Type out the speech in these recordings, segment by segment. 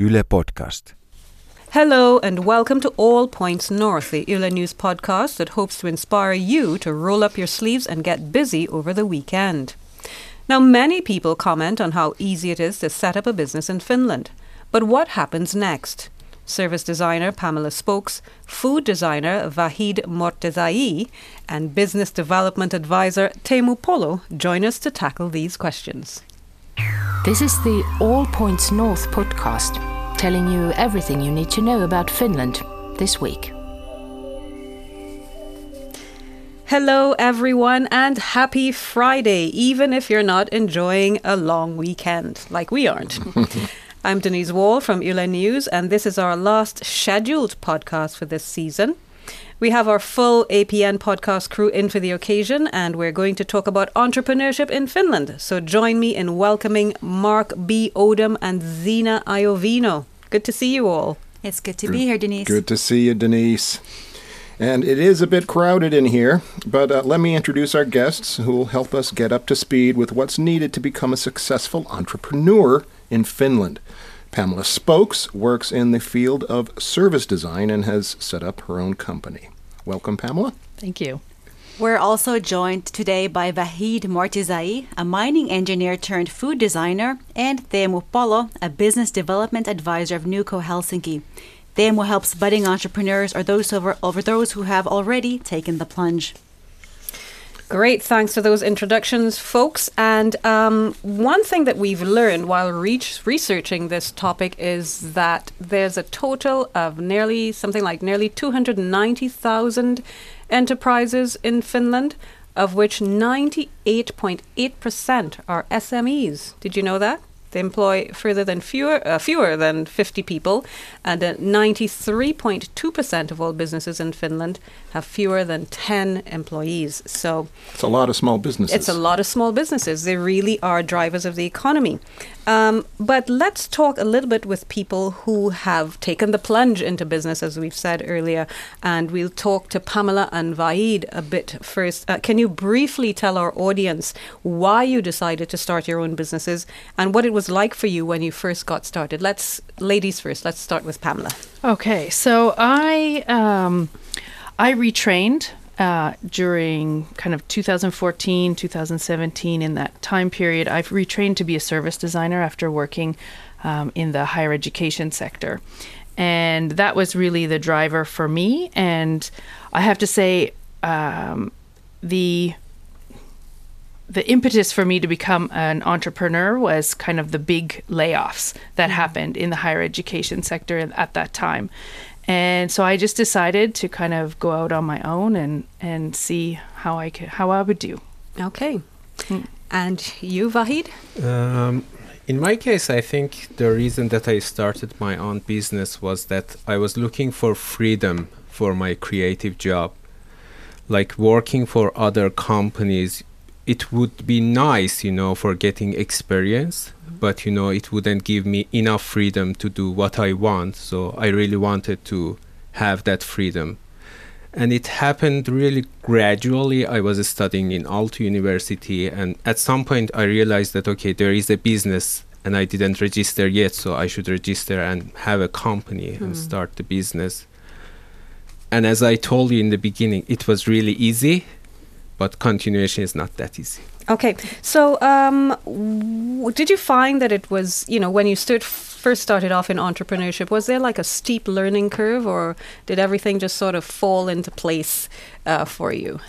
Yle Podcast. Hello and welcome to All Points North, the Yle News podcast that hopes to inspire you to roll up your sleeves and get busy over the weekend. Now, many people comment on how easy it is to set up a business in Finland. But what happens next? Service designer Pamela Spokes, food designer Vahid Mortezaei, and business development advisor Teemu Polo join us to tackle these questions. This is the All Points North podcast, telling you everything you need to know about Finland this week. Hello, everyone, and happy Friday, even if you're not enjoying a long weekend like we aren't. I'm Denise Wall from Yle News, and this is our last scheduled podcast for this season. We have our full APN podcast crew in for the occasion, and we're going to talk about entrepreneurship in Finland. So join me in welcoming Mark B. Odom and Zina Iovino. Good to see you all. It's good to be here, Denise. Good to see you, Denise. And it is a bit crowded in here, but uh, let me introduce our guests who will help us get up to speed with what's needed to become a successful entrepreneur in Finland. Pamela Spokes works in the field of service design and has set up her own company. Welcome, Pamela. Thank you. We're also joined today by Vahid Mortezaei, a mining engineer turned food designer, and Teemu Polo, a business development advisor of Newco Helsinki. Teemu helps budding entrepreneurs or those over, over those who have already taken the plunge. Great, thanks for those introductions, folks. And um, one thing that we've learned while re- researching this topic is that there's a total of nearly something like nearly 290,000 enterprises in Finland, of which 98.8% are SMEs. Did you know that? They employ further than fewer, uh, fewer than 50 people, and uh, 93.2% of all businesses in Finland have fewer than 10 employees. So it's a lot of small businesses. It's a lot of small businesses. They really are drivers of the economy. Um, but let's talk a little bit with people who have taken the plunge into business, as we've said earlier. And we'll talk to Pamela and Vahid a bit first. Uh, can you briefly tell our audience why you decided to start your own businesses and what it was like for you when you first got started? Let's, ladies first, let's start with Pamela. Okay, so I um, I retrained uh, during kind of 2014, 2017, in that time period, I've retrained to be a service designer after working um, in the higher education sector. And that was really the driver for me. And I have to say, um, the the impetus for me to become an entrepreneur was kind of the big layoffs that happened in the higher education sector at that time. And so I just decided to kind of go out on my own and, and see how I could, how I would do. Okay. Mm. And you, Vahid? Um, in my case, I think the reason that I started my own business was that I was looking for freedom for my creative job. Like working for other companies, it would be nice, you know, for getting experience, but you know, it wouldn't give me enough freedom to do what I want. So I really wanted to have that freedom. And it happened really gradually. I was studying in Aalto University, and at some point, I realized that okay, there is a business, and I didn't register yet, so I should register and have a company mm. and hmm. start the business. And as I told you in the beginning, it was really easy but continuation is not that easy. Okay, so um, w- did you find that it was, you know, when you stood first started off in entrepreneurship, was there like a steep learning curve, or did everything just sort of fall into place uh, for you?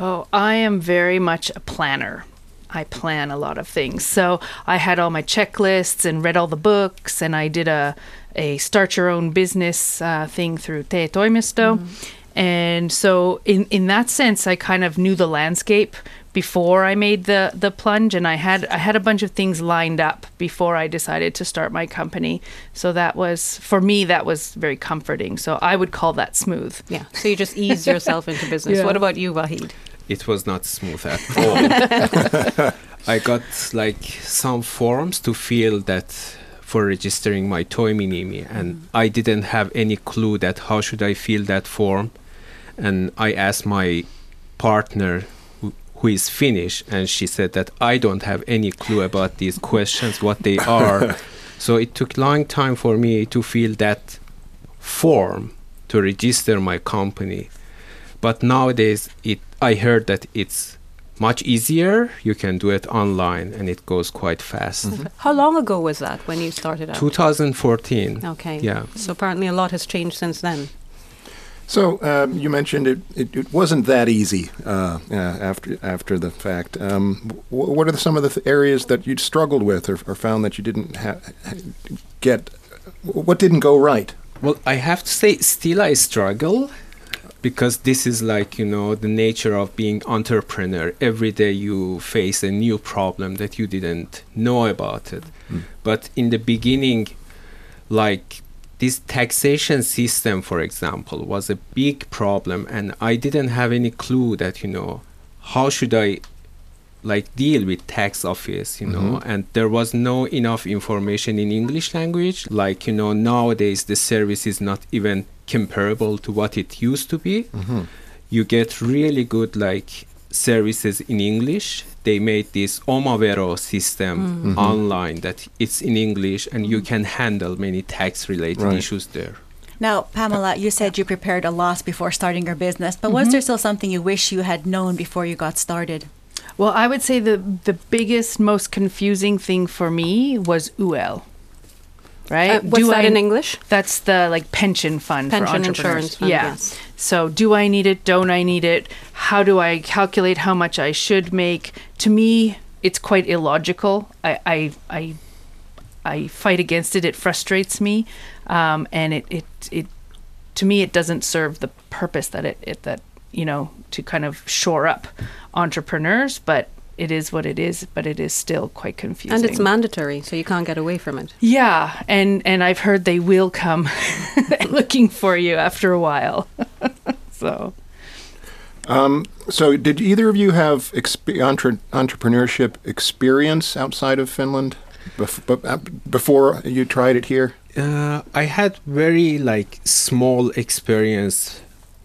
Oh, I am very much a planner. I plan a lot of things. So I had all my checklists and read all the books, and I did a a start your own business uh, thing through Te Toimisto. Mm. And so in in that sense I kind of knew the landscape before I made the the plunge and I had I had a bunch of things lined up before I decided to start my company. So that was for me that was very comforting. So I would call that smooth. Yeah. So you just ease yourself into business. Yeah. What about you, Vahid? It was not smooth at all. I got like some forms to fill that for registering my Toiminimi and mm. I didn't have any clue that how should I fill that form and I asked my partner who, who is Finnish, and she said that I don't have any clue about these questions, what they are. So it took long time for me to fill that form to register my company. But nowadays, it I heard that it's much easier. You can do it online, and it goes quite fast. How long ago was that when you started out? 2014. Okay. Yeah. So apparently a lot has changed since then. So um, you mentioned it, it, it wasn't that easy uh, uh, after after the fact. Um, wh- what are the, some of the th- areas that you struggled with or, or found that you didn't ha- get? What didn't go right? Well, I have to say, still I struggle because this is like you know the nature of being entrepreneur. Every day you face a new problem that you didn't know about it. Hmm. But in the beginning, like this taxation system, for example, was a big problem, and I didn't have any clue that you know how should I like deal with tax office you know mm-hmm. and there was no enough information in english language like you know nowadays the service is not even comparable to what it used to be. Mm-hmm. You get really good like services in english. They made this omavero system mm. mm-hmm. online that it's in english and you mm-hmm. can handle many tax related Right. issues there. Now, Pamela, you said you prepared a lot before starting your business, but was there still something you wish you had known before you got started? Well, I would say the the biggest, most confusing thing for me was YEL. Right? Uh, what's Do that I- in English? That's the like pension fund for Pension entrepreneurs. insurance fund, yeah. yes. So do I need it? Don't I need it? How do I calculate how much I should make? To me, it's quite illogical. I I I, I fight against it. It frustrates me, um, and it, it it to me it doesn't serve the purpose that it, it that you know to kind of shore up entrepreneurs. But it is what it is. But it is still quite confusing. And it's mandatory, so you can't get away from it. Yeah, and and I've heard they will come looking for you after a while. so So did either of you have expe- entre- entrepreneurship experience outside of Finland bef- b- uh, before you tried it here? Uh, I had very like small experience,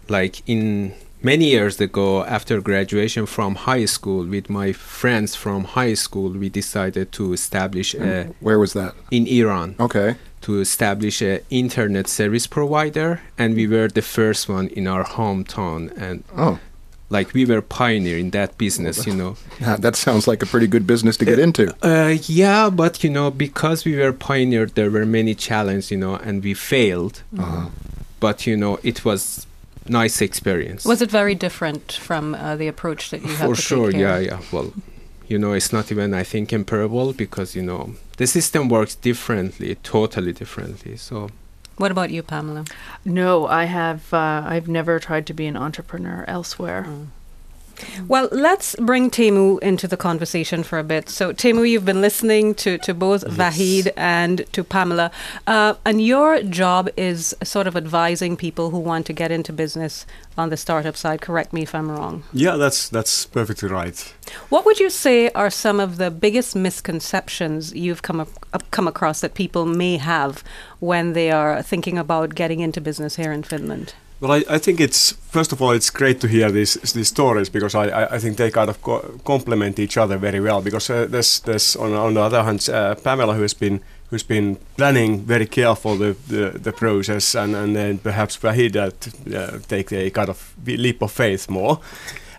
like in many years ago after graduation from high school with my friends from high school. We decided to establish a, Where was that? in Iran Okay. to establish a internet service provider, and we were the first one in our hometown, and Oh, like we were pioneer in that business, you know. that sounds like a pretty good business to get into. Uh, yeah, but you know, because we were pioneer, there were many challenges, you know, and we failed. But you know, it was nice experience. Was it very different from uh, the approach that you had For to sure, take here? yeah, yeah. Well, you know, it's not even I think comparable because you know the system works differently, totally differently. So What about you, Pamela? no, I have uh, I've never tried to be an entrepreneur elsewhere. Well, let's bring Teemu into the conversation for a bit. So, Teemu, you've been listening to, to both Vahid and to Pamela, uh, and your job is sort of advising people who want to get into business on the startup side. Correct me if I'm wrong. Yeah, that's that's perfectly right. What would you say are some of the biggest misconceptions you've come up- come across that people may have when they are thinking about getting into business here in Finland? Well, I, I think it's first of all it's great to hear these these stories because I, I, think they kind of co- complement each other very well. Because uh, there's there's on, on the other hand uh, Pamela who has been who's been planning very careful the, the, the process and, and then perhaps Vahid uh, take a kind of leap of faith more.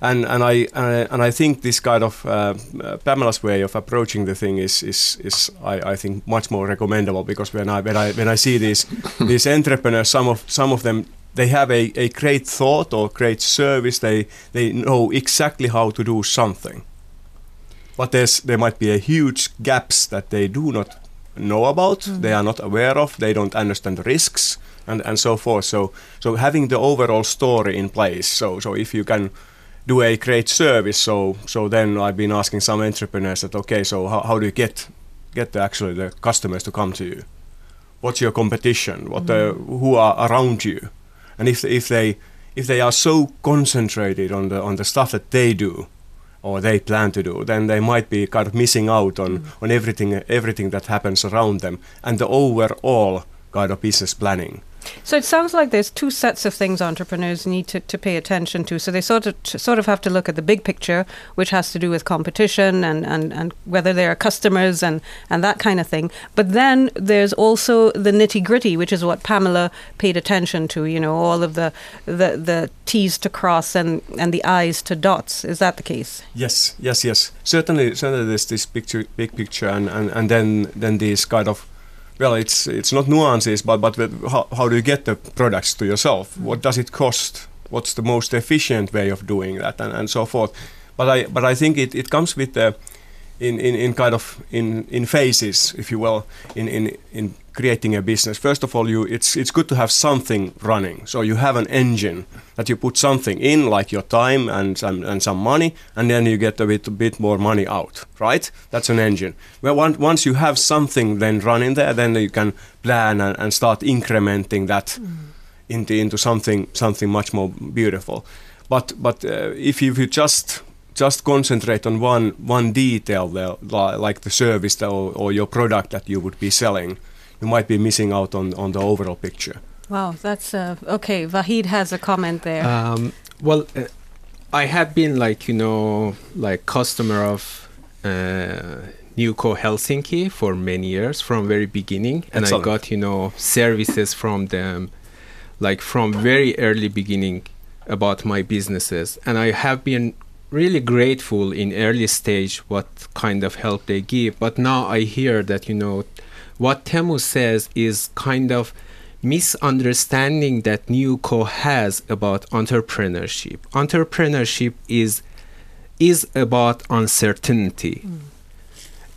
And and I uh, and I think this kind of uh, uh, Pamela's way of approaching the thing is is, is I, I think much more recommendable because when I when I when I see these these entrepreneurs, some of some of them they have a, a great thought or great service. They they know exactly how to do something, but there's there might be a huge gaps that they do not know about. Mm-hmm. They are not aware of. They don't understand the risks and and so forth. So so having the overall story in place. So so if you can do a great service, so so then I've been asking some entrepreneurs that okay, so how, how do you get get the, actually the customers to come to you? What's your competition? What the, who are around you? And if if they if they are so concentrated on the on the stuff that they do or they plan to do, then they might be kind of missing out on, mm. on everything everything that happens around them and the overall kind of business planning. So it sounds like there's two sets of things entrepreneurs need to, to pay attention to. So they sort of sort of have to look at the big picture, which has to do with competition and, and, and whether there are customers and, and that kind of thing. But then there's also the nitty gritty, which is what Pamela paid attention to. You know, all of the the, the T's to cross and, and the I's to dots. Is that the case? Yes, yes, yes. Certainly, certainly there's this picture, big picture, and, and, and then then these kind of well, it's it's not nuances, but but how, how do you get the products to yourself? Mm. What does it cost? What's the most efficient way of doing that, and, and so forth. But I but I think it, it comes with the in, in, in kind of in, in phases, if you will, in, in, in creating a business. First of all, you it's it's good to have something running. So you have an engine that you put something in, like your time and some and some money, and then you get a bit a bit more money out. Right? That's an engine. Well, one, once you have something then running there, then you can plan and, and start incrementing that mm. into into something something much more beautiful. But but uh, if you, if you just just concentrate on one one detail there, like the service or, or your product that you would be selling, you might be missing out on, on the overall picture. Wow, that's uh, okay. Vahid has a comment there. Um, well, uh, I have been like you know like customer of uh, Newco Helsinki for many years from very beginning, and Excellent. I got you know services from them, like from very early beginning about my businesses, and I have been really grateful in early stage what kind of help they give. But now I hear that you know what Teemu says is kind of misunderstanding that Newco has about entrepreneurship. Entrepreneurship is is about uncertainty. Mm.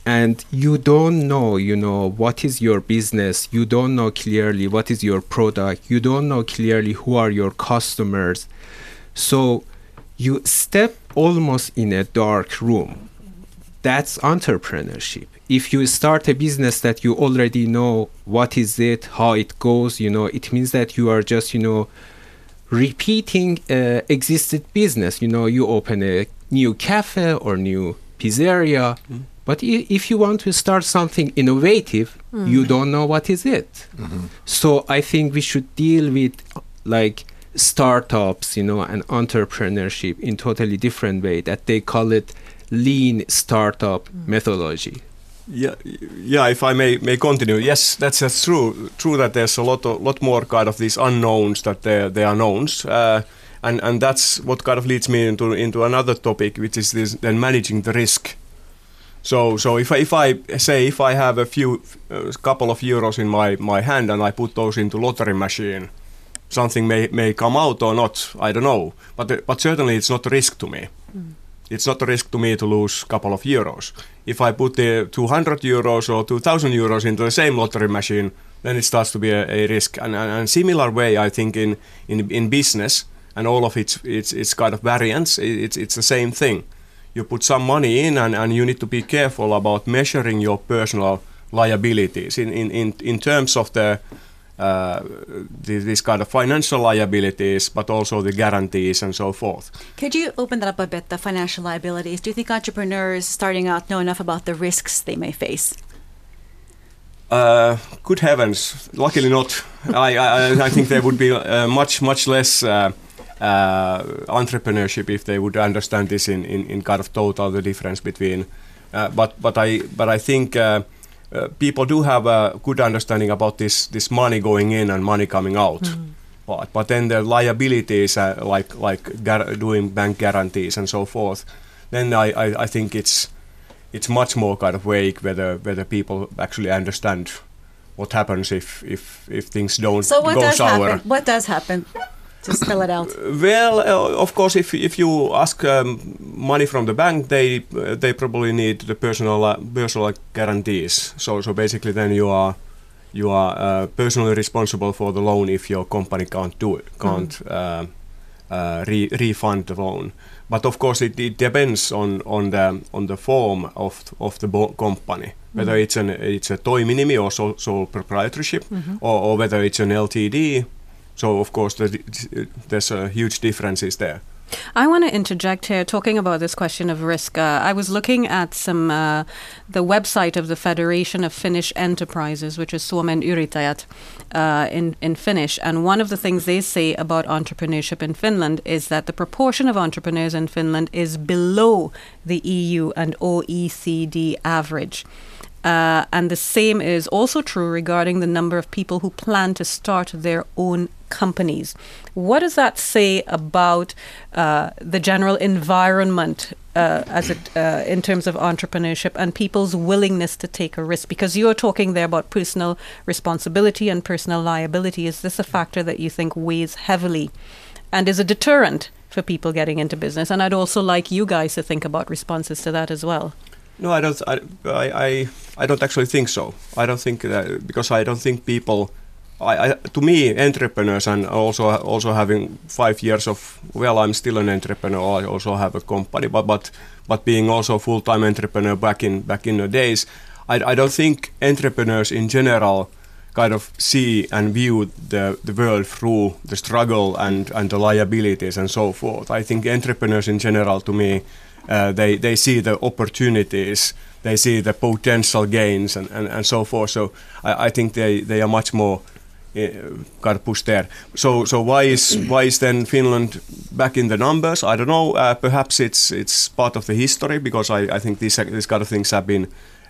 And you don't know, you know, what is your business. You don't know clearly what is your product. You don't know clearly who are your customers. So you step almost in a dark room. That's entrepreneurship if you start a business that you already know what is it how it goes you know it means that you are just you know repeating uh, existed business you know you open a new cafe or new pizzeria mm. but I- if you want to start something innovative mm. you don't know what is it mm-hmm. so i think we should deal with like startups you know and entrepreneurship in totally different way that they call it lean startup mm. methodology yeah, yeah. If I may may continue, yes, that's, that's true. True that there's a lot of, lot more kind of these unknowns that they they are knowns, uh, and and that's what kind of leads me into into another topic, which is this then managing the risk. So so if I, if I say if I have a few a couple of euros in my my hand and I put those into lottery machine, something may may come out or not. I don't know, but but certainly it's not a risk to me. Mm it's not a risk to me to lose a couple of euros. If I put the 200 euros or 2000 euros into the same lottery machine, then it starts to be a, a risk. And, and, and, similar way, I think in, in, in business and all of its, its, its kind of variants, it's, it's the same thing. You put some money in and, and you need to be careful about measuring your personal liabilities in, in, in, in terms of the uh, these kind of financial liabilities, but also the guarantees and so forth. Could you open that up a bit, the financial liabilities? Do you think entrepreneurs starting out know enough about the risks they may face? Uh, good heavens, luckily not. I, I, I think there would be uh, much, much less uh, uh, entrepreneurship if they would understand this in, in, in kind of total the difference between. Uh, but, but, I, but I think uh, people do have a good understanding about this this money going in and money coming out. Mm. But, but then the liabilities, uh, like like doing bank guarantees and so forth, then I, I, I, think it's it's much more kind of vague whether whether people actually understand what happens if if, if things don't so what go does sour. Happen? What does happen? To spell it out? Well, uh, of course, if if you ask um, money from the bank, they uh, they probably need the personal uh, personal guarantees. So so basically, then you are you are uh, personally responsible for the loan if your company can't do it, can't mm. re- refund the loan. But of course, it, it depends on, on the on the form of of the bo- company, whether mm. it's an it's a toiminimi or sole, sole proprietorship, mm-hmm. or, or whether it's an LTD so of course there's a huge differences there. I want to interject here, talking about this question of risk. Uh, I was looking at some uh, the website of the Federation of Finnish Enterprises, which is Suomen Yrittäjät uh, in in Finnish, and one of the things they say about entrepreneurship in Finland is that the proportion of entrepreneurs in Finland is below the EU and OECD average. Uh, and the same is also true regarding the number of people who plan to start their own companies. What does that say about uh, the general environment uh, as it, uh, in terms of entrepreneurship and people's willingness to take a risk? Because you're talking there about personal responsibility and personal liability. Is this a factor that you think weighs heavily and is a deterrent for people getting into business? And I'd also like you guys to think about responses to that as well. No, I don't. I, I, I don't actually think so. I don't think that because I don't think people. I, I, to me, entrepreneurs and also also having five years of well, I'm still an entrepreneur. I also have a company, but but but being also a full time entrepreneur back in back in the days, I, I don't think entrepreneurs in general kind of see and view the, the world through the struggle and, and the liabilities and so forth. I think entrepreneurs in general, to me, uh, they they see the opportunities, they see the potential gains, and, and, and so forth. So I, I think they, they are much more kind of pushed there. So so why is why is then Finland back in the numbers? I don't know. Uh, perhaps it's it's part of the history because I, I think these these kind of things have been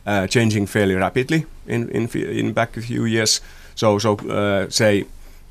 uh, changing fairly rapidly in in in back a few years. So so uh, say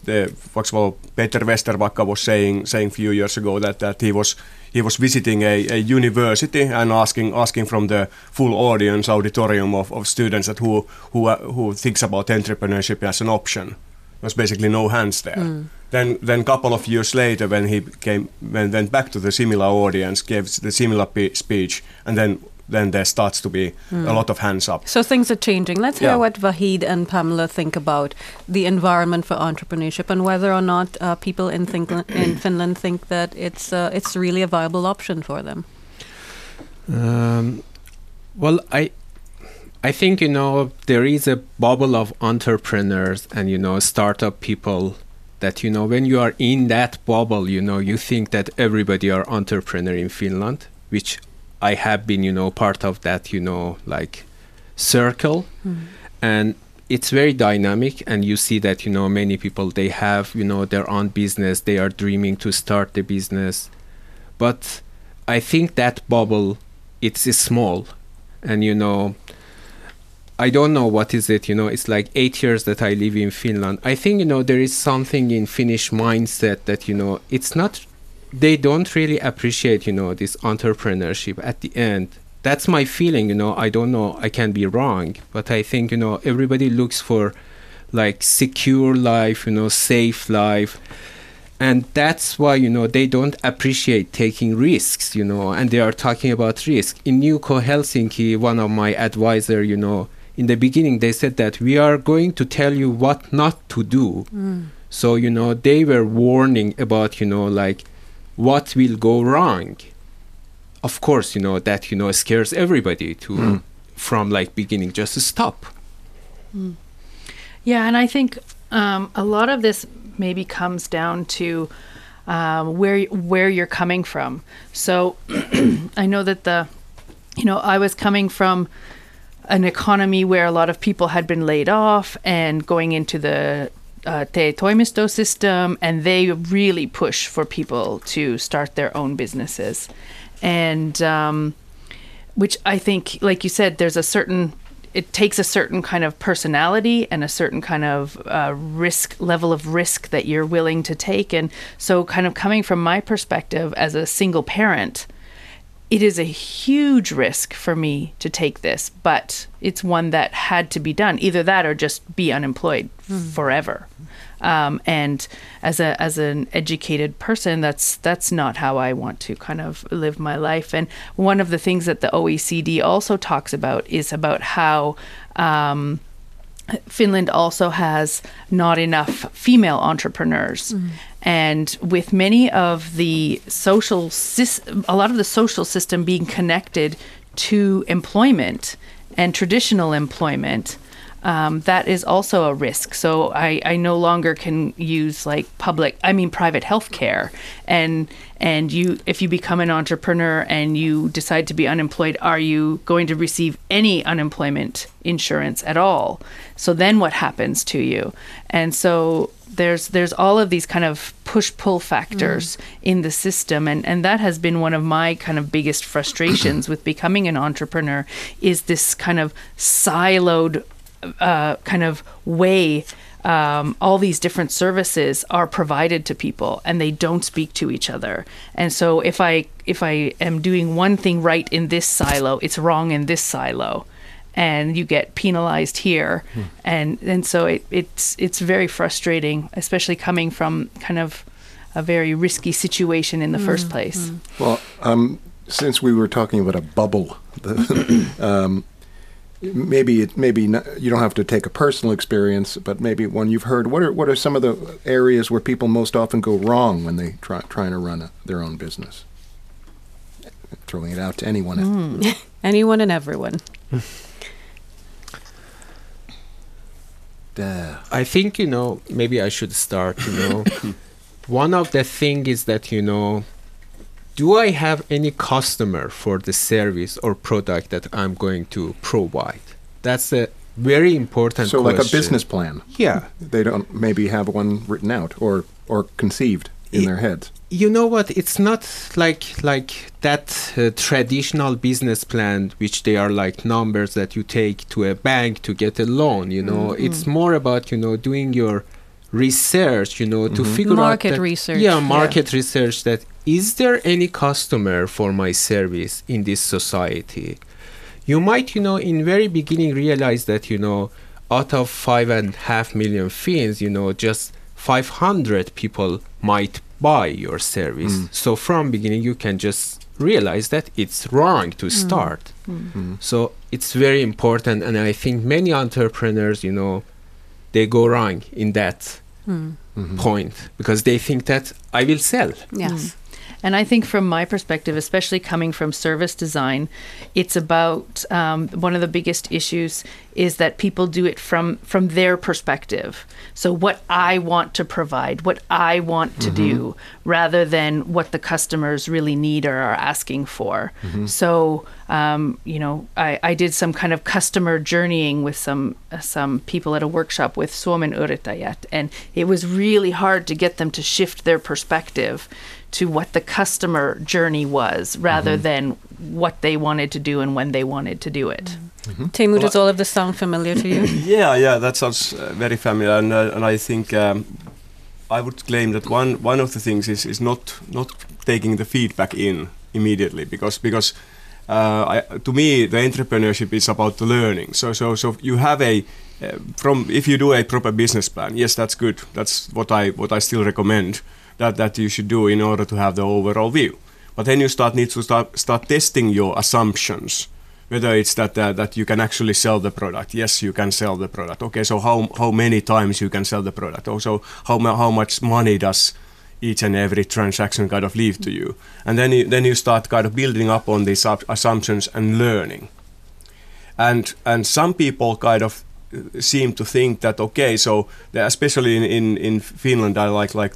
the, for example, Peter Vesterbacka was saying saying a few years ago that, that he was he was visiting a, a university and asking asking from the full audience auditorium of, of students that who who who thinks about entrepreneurship as an option. There was basically no hands there. Mm. Then then couple of years later, when he came when went back to the similar audience, gave the similar pe- speech, and then then there starts to be mm. a lot of hands up. So things are changing. Let's hear yeah. what Vahid and Pamela think about the environment for entrepreneurship and whether or not uh, people in, think- in Finland think that it's uh, it's really a viable option for them. Um, well, I I think you know there is a bubble of entrepreneurs and you know startup people that you know when you are in that bubble you know you think that everybody are entrepreneur in Finland which I have been, you know, part of that, you know, like circle, mm. and it's very dynamic. And you see that, you know, many people they have, you know, their own business. They are dreaming to start the business, but I think that bubble, it's small, and you know. I don't know what is it, you know, it's like eight years that I live in Finland. I think, you know, there is something in Finnish mindset that, you know, it's not they don't really appreciate you know this entrepreneurship at the end that's my feeling you know i don't know i can be wrong but i think you know everybody looks for like secure life you know safe life and that's why you know they don't appreciate taking risks you know and they are talking about risk in Newco Helsinki one of my advisor you know in the beginning they said that we are going to tell you what not to do mm. so you know they were warning about you know like what will go wrong of course you know that you know scares everybody to mm. from like beginning just to stop mm. yeah and i think um, a lot of this maybe comes down to um, where where you're coming from so i know that the you know i was coming from an economy where a lot of people had been laid off and going into the uh, Te Toimisto system, and they really push for people to start their own businesses. And um, which I think, like you said, there's a certain it takes a certain kind of personality and a certain kind of uh, risk level of risk that you're willing to take. And so, kind of coming from my perspective as a single parent, it is a huge risk for me to take this, but it's one that had to be done. Either that or just be unemployed mm. forever. Um, and as a as an educated person, that's that's not how I want to kind of live my life. And one of the things that the OECD also talks about is about how. Um, Finland also has not enough female entrepreneurs. Mm. And with many of the social, a lot of the social system being connected to employment and traditional employment, um, that is also a risk. So I, I no longer can use like public, I mean private health care. And and you if you become an entrepreneur and you decide to be unemployed, are you going to receive any unemployment insurance at all? So then what happens to you? And so there's there's all of these kind of push pull factors in the system and and that has been one of my kind of biggest frustrations with becoming an entrepreneur is this kind of siloed uh, kind of way um, all these different services are provided to people and they don't speak to each other. And so if i if i am doing one thing right in this silo it's wrong in this silo. And you get penalized here. And and so it, it's it's very frustrating especially coming from kind of a very risky situation in the first place. Well, um, since we were talking about a bubble, the, um, maybe it maybe not, you don't have to take a personal experience, but maybe one you've heard. What are what are some of the areas where people most often go wrong when they try trying to run a, their own business? Throwing it out to anyone. Hmm. Anyone and everyone. Duh. I think you know maybe I should start. You know, one of the thing is that you know, do I have any customer for the service or product that I'm going to provide? That's a very important. So, like a business plan. Yeah. They don't maybe have one written out or or conceived in Ye- their heads. you know what it's not like like that uh, traditional business plan which they are like numbers that you take to a bank to get a loan you know it's more about you know doing your research you know to mm-hmm. figure Market out market research, yeah yeah. market research that is there any customer for my service in this society? You might you know in very beginning realize that you know out of five and a half million Finns you know just 500 people might buy your service. Mm. So from beginning you can just realize that it's wrong to mm. start. Mm. So it's very important and i think many entrepreneurs you know they go wrong in that hmm. mm-hmm. point because they think that i will sell. Yes. Mm. And I think, from my perspective, especially coming from service design, it's about um, one of the biggest issues is that people do it from from their perspective. So, what I want to provide, what I want to do, rather than what the customers really need or are asking for. So, um, you know, I, I did some kind of customer journeying with some uh, some people at a workshop with Suomen Yrittäjät, and it was really hard to get them to shift their perspective to what the customer journey was rather than what they wanted to do and when they wanted to do it. Teemu, does all of this sound familiar to you? Yeah, yeah, that sounds uh, very familiar, and uh, and I think um, I would claim that one one of the things is is not not taking the feedback in immediately because because uh, I, to me the entrepreneurship is about the learning. So so so you have a uh, from if you do a proper business plan, yes, that's good. That's what I what I still recommend that that you should do in order to have the overall view. But then you start need to start start testing your assumptions whether it's that uh, that you can actually sell the product. Yes, you can sell the product. Okay, so how how many times you can sell the product? Also, how how much money does each and every transaction kind of leave to you? And then you, then you start kind of building up on these assumptions and learning. And and some people kind of seem to think that okay, so the, especially in, in, in Finland, I like like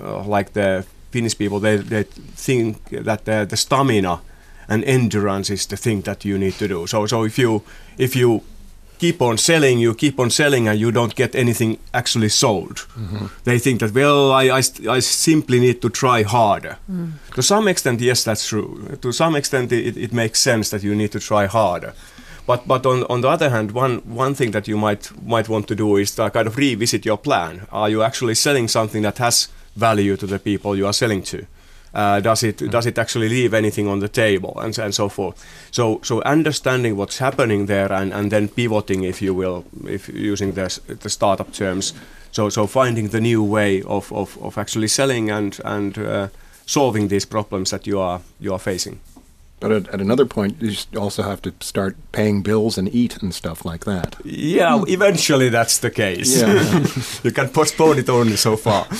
uh, like the Finnish people, they, they think that the, the stamina and endurance is the thing that you need to do. So so if you if you keep on selling, you keep on selling, and you don't get anything actually sold. They think that well, I, I, st- I simply need to try harder. To some extent, yes, that's true. To some extent, it, it makes sense that you need to try harder. But but on, on the other hand, one one thing that you might might want to do is to kind of revisit your plan. Are you actually selling something that has value to the people you are selling to? Uh, does it does it actually leave anything on the table and, and so forth? So so understanding what's happening there and, and then pivoting, if you will, if using the the startup terms. So so finding the new way of, of, of actually selling and and uh, solving these problems that you are you are facing. But at, at another point, you also have to start paying bills and eat and stuff like that. Yeah, eventually that's the case. Yeah. you can postpone it only so far.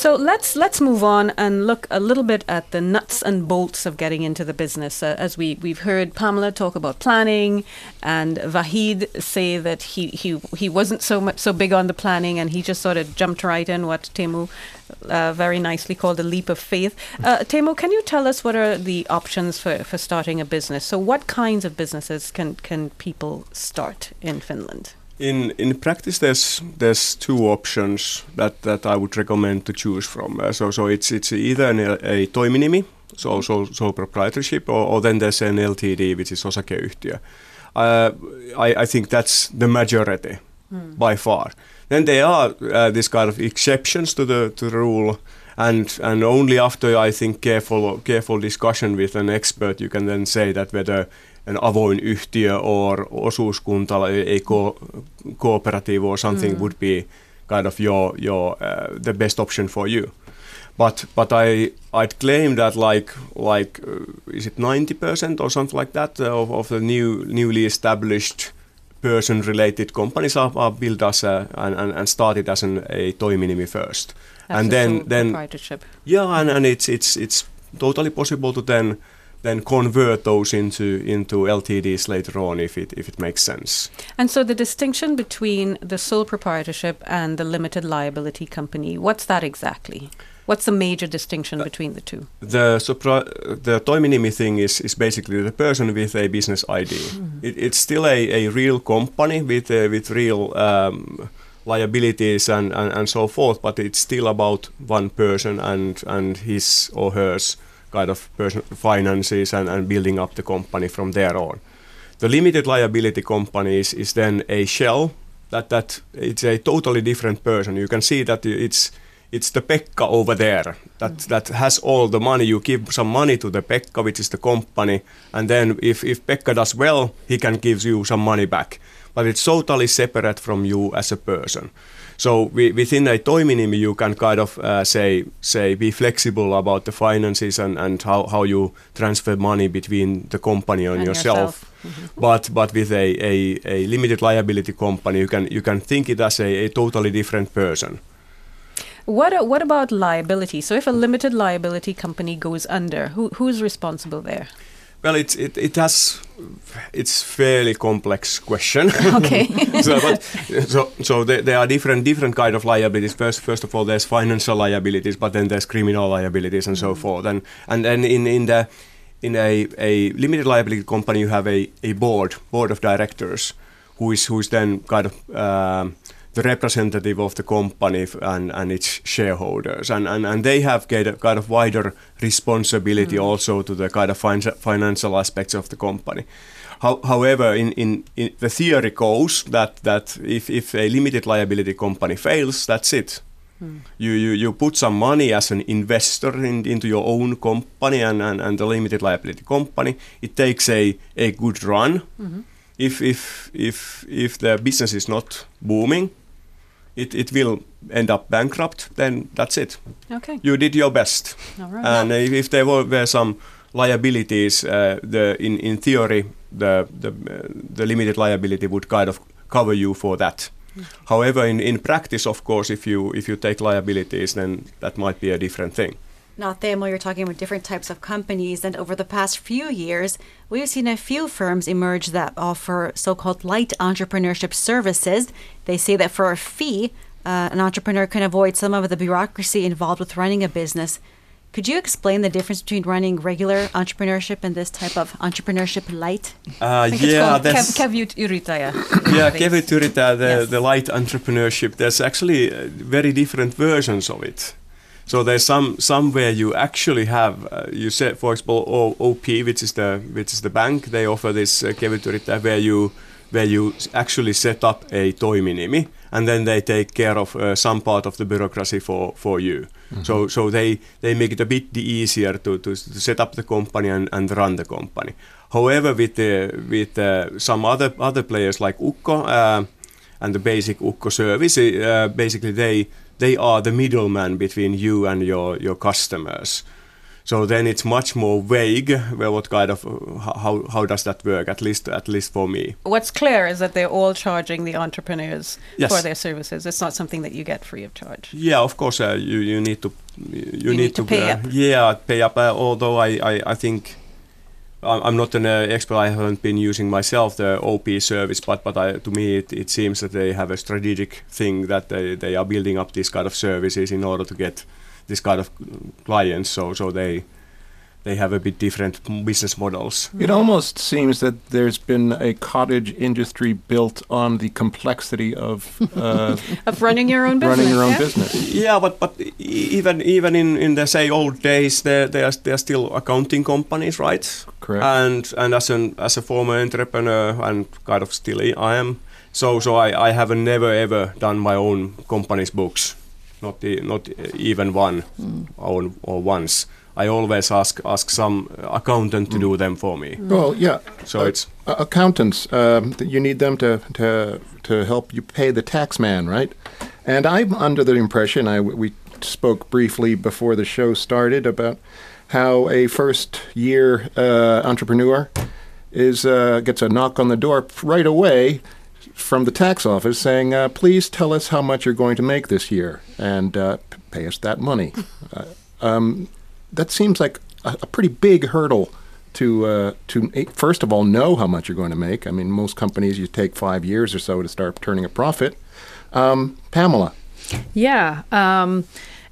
So let's let's move on and look a little bit at the nuts and bolts of getting into the business. Uh, as we we've heard Pamela talk about planning, and Vahid say that he he he wasn't so much so big on the planning, and he just sort of jumped right in. What Teemu uh, very nicely called a leap of faith. Uh, Teemu, can you tell us what are the options for, for starting a business? So, what kinds of businesses can can people start in Finland? In in practice, there's there's two options that, that I would recommend to choose from. Uh, so so it's it's either an, a toiminimi, so so so proprietorship, or, or then there's an LTD, which is osakeyhtiö. Uh, I I think that's the majority mm. by far. Then there are uh, this kind of exceptions to the to the rule. And, and only after I think careful careful discussion with an expert you can then say that whether avoin yhtiö or osuuskunta, a co- cooperative or something mm. would be kind of your your uh, the best option for you. But but I I'd claim that like like uh, is it ninety percent or something like that uh, of, of the new newly established person related companies are, are built as a, and, and, and started as an, a toiminimi first. That's and then then. Yeah, and, and it's it's it's totally possible to then then convert those into into LTDs later on if it if it makes sense. And so the distinction between the sole proprietorship and the limited liability company, what's that exactly? What's the major distinction uh, between the two? The the toiminimi thing is, is basically the person with a business ID. Mm. It, it's still a, a real company with uh, with real um, liabilities and, and, and so forth, but it's still about one person and and his or hers kind of person finances and, and building up the company from there on. The limited liability company is, is then a shell that that it's a totally different person. You can see that it's it's the Pekka over there that mm. that has all the money. You give some money to the Pekka, which is the company, and then if if Pekka does well, he can give you some money back. But it's totally separate from you as a person. So we, within a toiminimi, you can kind of uh, say say be flexible about the finances and, and how, how you transfer money between the company and, and yourself. yourself. Mm-hmm. But but with a, a, a limited liability company, you can you can think it as a, a totally different person. What what about liability? So if a limited liability company goes under, who who's responsible there? Well, it's it, it has it's fairly complex question. Okay. so, but, so so there, there, are different different kind of liabilities. First first of all, there's financial liabilities, but then there's criminal liabilities and so mm. forth. And and then in in the in a, a limited liability company, you have a, a board board of directors who is who is then kind of um, the representative of the company and, and its shareholders. And, and, and they have a kind of wider responsibility mm. also to the kind of fin- financial aspects of the company. How, however, in, in, in, the theory goes that, that if, if a limited liability company fails, that's it. Mm. You, you, you put some money as an investor in, into your own company and, and, and the limited liability company. It takes a, a good run. Mm-hmm. If, if, if, if the business is not booming, it, it will end up bankrupt, then that's it. Okay. You did your best. All right. And if, if there were, were some liabilities, uh, the in, in theory, the the, uh, the limited liability would kind of cover you for that. Mm. However, in, in practice, of course, if you if you take liabilities, then that might be a different thing. Now, Teemu, you're talking about different types of companies, and over the past few years, we've seen a few firms emerge that offer so called light entrepreneurship services. They say that for a fee, uh, an entrepreneur can avoid some of the bureaucracy involved with running a business. Could you explain the difference between running regular entrepreneurship and this type of entrepreneurship light? Uh, yeah, that's kev, kevyt yrittäjä. yeah, kevyt yrittäjä, the, yes. the light entrepreneurship. There's actually uh, very different versions of it. So there's some somewhere you actually have uh, you said for example o, OP which is the which is the bank they offer this uh, where you where you actually set up a toiminimi and then they take care of uh, some part of the bureaucracy for for you. Mm-hmm. So so they they make it a bit easier to, to, to set up the company and, and run the company. However, with the, with uh, some other other players like Ukko uh, and the basic Ukko service, uh, basically they they are the middleman between you and your, your customers. So then it's much more vague. Well, what kind of uh, how how does that work? At least at least for me. What's clear is that they're all charging the entrepreneurs Yes. for their services. It's not something that you get free of charge. Yeah, of course, uh, you you need to you, need to pay uh, up. Yeah, pay up. Uh, although I, I I think I'm not an uh, expert. I haven't been using myself the OP service, but but I, to me it, it seems that they have a strategic thing that they, they are building up these kind of services in order to get this kind of clients. So so they they have a bit different business models. It almost seems that there's been a cottage industry built on the complexity of uh, Of running your own business. running your own yeah? business. Yeah, but but e- even even in in the say old days, there there are, there are still accounting companies, right? Correct. And and as an as a former entrepreneur and kind of still I am, so so I, I have never ever done my own company's books, not the, not even one, own or once. I always ask ask some accountant to do them for me. Well, yeah. So Uh, it's uh, accountants. Um, you need them to, to to help you pay the tax man, right? And I'm under the impression I we spoke briefly before the show started about how a first year uh, entrepreneur is uh, gets a knock on the door right away from the tax office saying, uh, "Please tell us how much you're going to make this year and uh, pay us that money." uh, um, that seems like a, a pretty big hurdle to uh, to first of all know how much you're going to make. I mean, most companies you take five years or so to start turning a profit. Um, Pamela, Yeah. Um,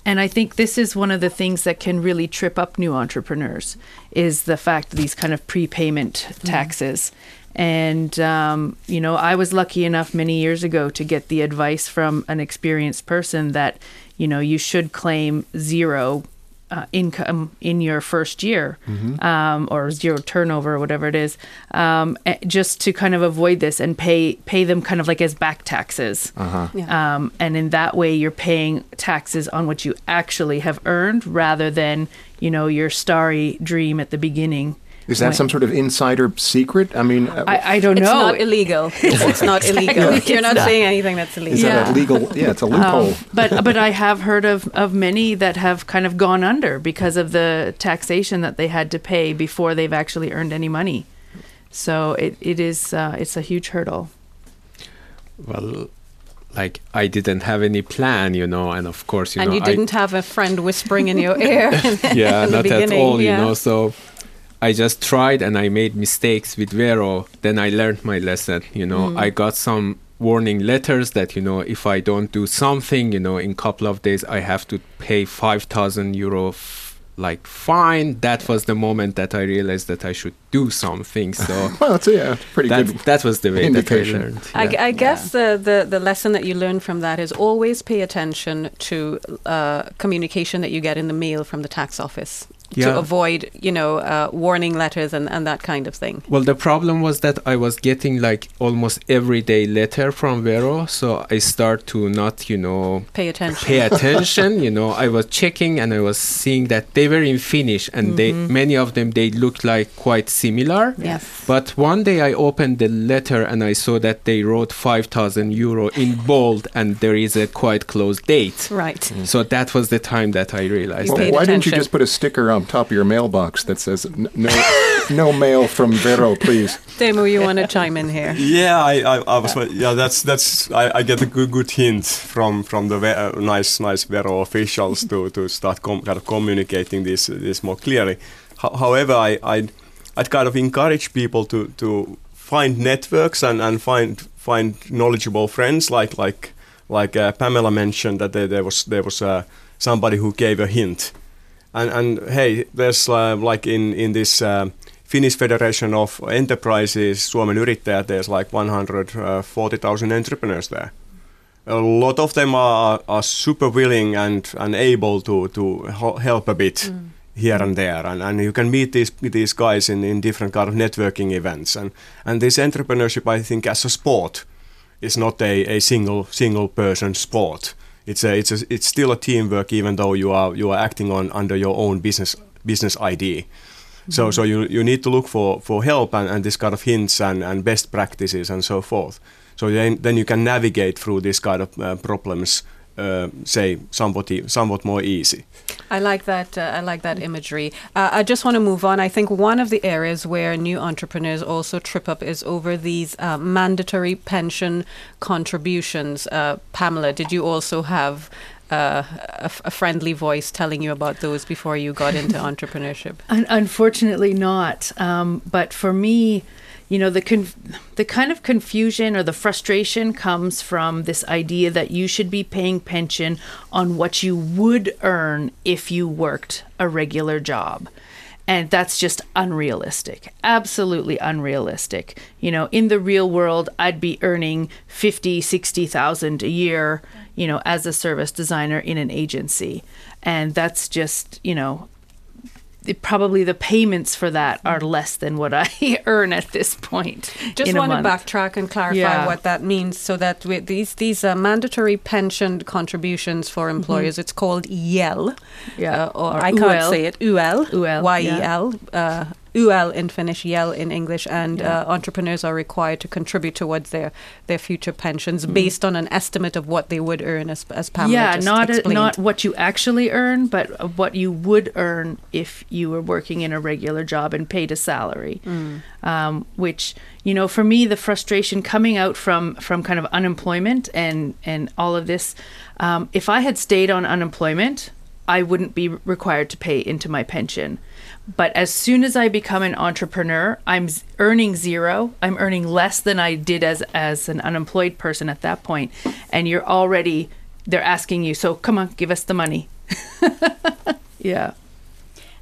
and I think this is one of the things that can really trip up new entrepreneurs is the fact these kind of prepayment taxes. And, um, you know, I was lucky enough many years ago to get the advice from an experienced person that, you know, you should claim zero uh, income in your first year um, or zero turnover or whatever it is um, eh, just to kind of avoid this and pay pay them kind of like as back taxes. Um, and in that way you're paying taxes on what you actually have earned rather than you know your starry dream at the beginning is that When- some sort of insider secret? I mean, uh, I, I don't It's know not illegal. it's not illegal. You're not saying anything that's illegal. is that yeah. a legal? Yeah, it's a loophole. but but I have heard of, of many that have kind of gone under because of the taxation that they had to pay before they've actually earned any money. So it, it is uh, it's a huge hurdle. Well, like I didn't have any plan, you know, and of course, you and know, you didn't have a friend whispering in your ear. yeah, in the not at beginning, all, yeah. you know. So I just tried and I made mistakes with Vero. Then I learned my lesson, you know. Mm. I got some warning letters that, you know, if I don't do something, you know, in couple of days I have to pay 5,000 euro f- like fine. That was the moment that I realized that I should do something. So Well, that's yeah, pretty that, good. that was the way indication. that I learned. I, yeah. I guess the, the, the lesson that you learn from that is always pay attention to uh, communication that you get in the mail from the tax office to avoid, you know, uh, warning letters and, and that kind of thing. Well, the problem was that I was getting like almost everyday letter from Vero, so I start to not, you know, Pay attention. pay attention. you know, I was checking and I was seeing that they were in Finnish, and they many of them they looked like quite similar. Yes. But one day I opened the letter and I saw that they wrote five thousand euro in bold, and there is a quite close date. Right. So that was the time that I realized Well, that. paid why didn't you just put a sticker on top of your mailbox that says "No, no mail from Vero, please"? Teemu, you want to chime in here? Yeah, I, I, I was. Yeah, that's that's. I, I get a good good hint from from the uh, nice nice Vero officials to to start com- kind of communicating this this more clearly. Ho- however, I I'd, I'd kind of encourage people to to find networks and, and find find knowledgeable friends like like like uh, Pamela mentioned that there, there was there was uh, somebody who gave a hint. And, and hey, there's uh, like in in this uh, Finnish Federation of Enterprises, Suomen Yrittäjät, there's like 140,000 entrepreneurs there. A lot of them are, are super willing and, and able to, to help a bit here and there. And, and you can meet these, these guys in, in different kind of networking events. And, and this entrepreneurship, I think, as a sport, is not a, a single single person sport. It's a, it's a, it's still a teamwork, even though you are you are acting on under your own business business ID. So so you you need to look for, for help and, and this kind of hints and, and best practices and so forth. So then then you can navigate through this kind of uh, problems, uh, say somewhat e- somewhat more easy. I like that. Uh, I like that imagery. Uh, I just want to move on. I think one of the areas where new entrepreneurs also trip up is over these uh, mandatory pension contributions. Uh, Pamela, did you also have uh, a, f- a friendly voice telling you about those before you got into entrepreneurship? Un- unfortunately, not. Um, but for me, you know, the conf- the kind of confusion or the frustration comes from this idea that you should be paying pension on what you would earn if you worked a regular job. And that's just unrealistic. Absolutely unrealistic. You know, in the real world, I'd be earning 50, 60,000 a year, you know, as a service designer in an agency. And that's just, you know, probably the payments for that are less than what I earn at this point. Just want to backtrack and clarify Yeah. what that means, so that with these these uh, mandatory pension contributions for employers, it's called YEL, Yeah. uh, or, I can't UL. say it, UL, UL, Y E L, uh, UL in Finnish, YEL in English, and Yeah. uh, entrepreneurs are required to contribute towards their their future pensions Mm-hmm. based on an estimate of what they would earn, as as Pamela yeah, not a, explained. not what you actually earn, but uh, what you would earn if you were working in a regular job and paid a salary. Um, which you know, for me, the frustration coming out from from kind of unemployment and and all of this. Um, if I had stayed on unemployment, I wouldn't be required to pay into my pension. But as soon as I become an entrepreneur, I'm earning zero. I'm earning less than I did as as an unemployed person at that point, and you're already they're asking you, so come on, give us the money. yeah.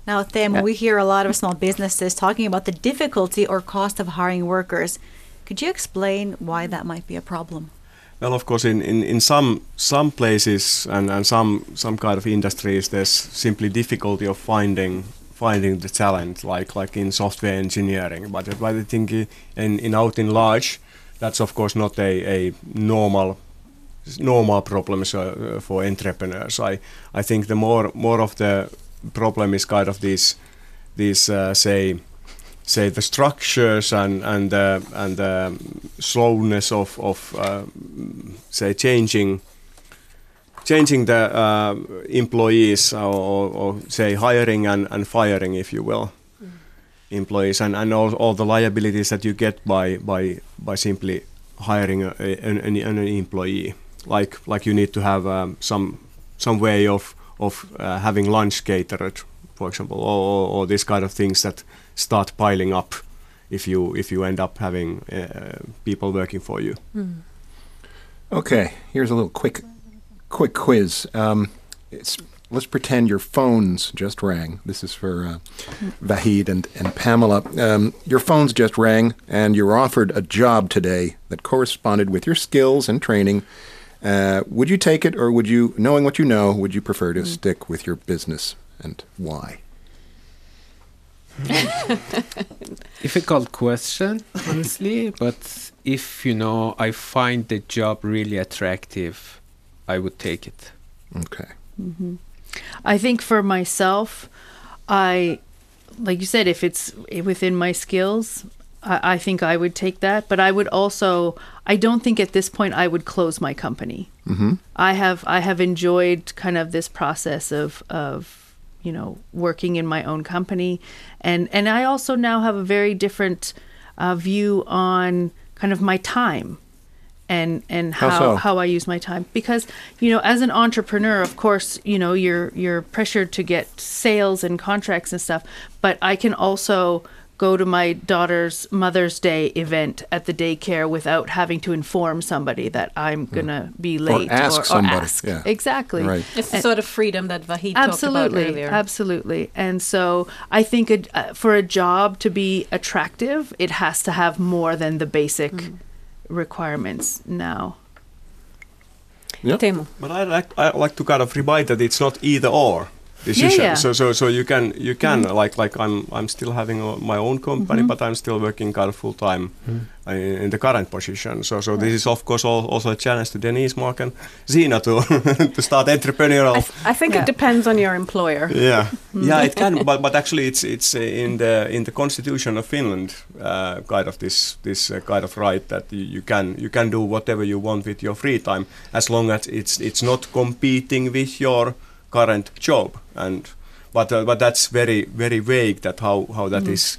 Now, Teemu, we hear a lot of small businesses talking about the difficulty or cost of hiring workers. Could you explain why that might be a problem? Well, of course, in, in, in some some places and, and some some kind of industries, there's simply difficulty of finding finding the talent, like like in software engineering. But but I think in, in out in large, that's of course not a, a normal normal problem so, for entrepreneurs. I I think the more more of the problem is kind of these these uh, say say the structures and and uh, and the slowness of of uh, say changing changing the uh, employees or, or, or say hiring and, and firing if you will employees. And, and all, all the liabilities that you get by by by simply hiring a, a- an, an, an employee. Like like you need to have um, some some way of of uh, having lunch catered for example or, or, or this kind of things that start piling up if you if you end up having uh, people working for you. Okay, here's a little quick, quick quiz. Um, it's, let's pretend your phones just rang. This is for uh, Vahid and, and Pamela. Um, your phones just rang, and you were offered a job today that corresponded with your skills and training. Uh, would you take it, or would you, knowing what you know, would you prefer to stick with your business, and why? difficult question, honestly. but if you know, I find the job really attractive, I would take it. Okay. I think for myself, I, like you said, if it's within my skills, I, I think I would take that. But I would also, I don't think at this point I would close my company. Mm-hmm. I have, I have enjoyed kind of this process of, of, you know, working in my own company, and and I also now have a very different uh, view on kind of my time and and How how so? how I use my time because you know as an entrepreneur of course you know you're you're pressured to get sales and contracts and stuff but I can also go to my daughter's Mother's Day event at the daycare without having to inform somebody that I'm going to be late or ask somebody, ask. yeah. exactly Right. It's the sort of freedom that Vahid talked about absolutely earlier. absolutely and so i think a, uh, for a job to be attractive it has to have more than the basic requirements now. Teemu. But I like I like to kind of remind that it's not either or decision. yeah. So so so you can you can like like I'm I'm still having uh, my own company, but I'm still working kind of full time in, in the current position. So so this is of course al- also a challenge to Denise, Mark, and Zina to to start entrepreneurial. I, th- I think Yeah. it depends on your employer. yeah, yeah, it can, but but actually, it's it's uh, in the in the constitution of Finland, uh, kind of this this uh, kind of right that you, you can you can do whatever you want with your free time as long as it's it's not competing with your current job and but uh, but that's very very vague that how how that Mm. is